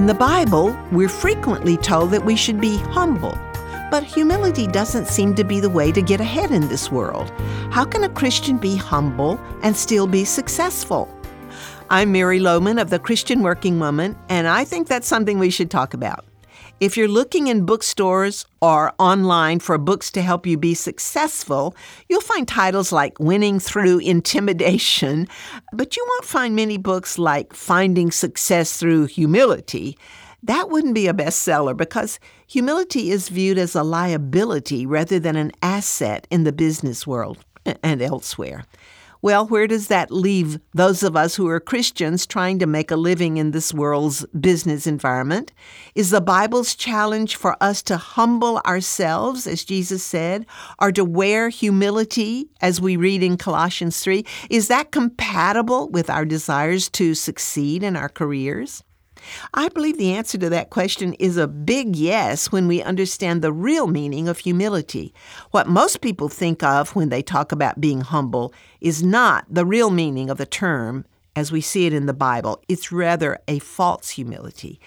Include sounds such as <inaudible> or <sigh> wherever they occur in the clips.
In the Bible, we're frequently told that we should be humble. But humility doesn't seem to be the way to get ahead in this world. How can a Christian be humble and still be successful? I'm Mary Lowman of the Christian Working Woman, and I think that's something we should talk about. If you're looking in bookstores or online for books to help you be successful, you'll find titles like Winning Through Intimidation, but you won't find many books like Finding Success Through Humility. That wouldn't be a bestseller because humility is viewed as a liability rather than an asset in the business world and elsewhere. Well, where does that leave those of us who are Christians trying to make a living in this world's business environment? Is the Bible's challenge for us to humble ourselves, as Jesus said, or to wear humility, as we read in Colossians 3? Is that compatible with our desires to succeed in our careers? I believe the answer to that question is a big yes when we understand the real meaning of humility. What most people think of when they talk about being humble is not the real meaning of the term as we see it in the Bible. It's rather a false humility.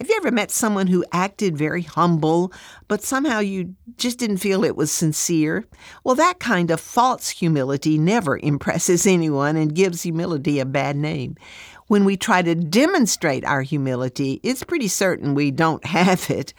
Have you ever met someone who acted very humble, but somehow you just didn't feel it was sincere? Well, that kind of false humility never impresses <laughs> anyone and gives humility a bad name when we try to demonstrate our humility, it's pretty certain we don't <laughs> have it.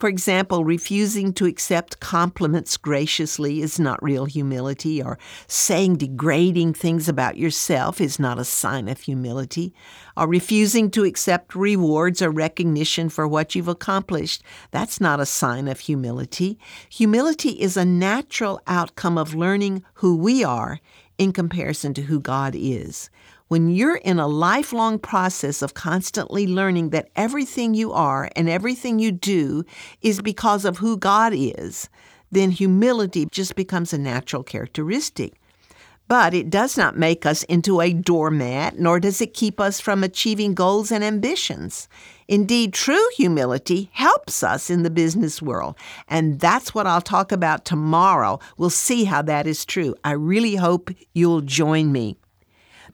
For example, refusing to accept compliments graciously is not real humility, or saying degrading things about yourself is not a sign of humility, or refusing to accept rewards or recognition for what you've accomplished. That's not a sign of humility. Humility is a natural outcome of learning who we are in comparison to who God is. When you're in a lifelong process of constantly learning that everything you are and everything you do is because of who God is, then humility just becomes a natural characteristic. But it does not make us into a doormat, nor does it keep us from achieving goals and ambitions. Indeed, true humility helps us in the business world. And that's what I'll talk about tomorrow. We'll see how that is true. I really hope you'll join me.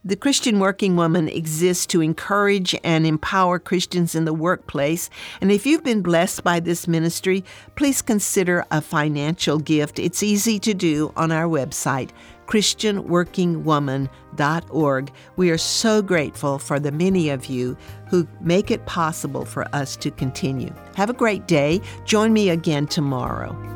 The Christian Working Woman exists to encourage and empower Christians in the workplace. And if you've been blessed by this ministry, please consider a financial gift. It's easy to do on our website, ChristianWorkingWoman.org. We are so grateful for the many of you who make it possible for us to continue. Have a great day. Join me again tomorrow.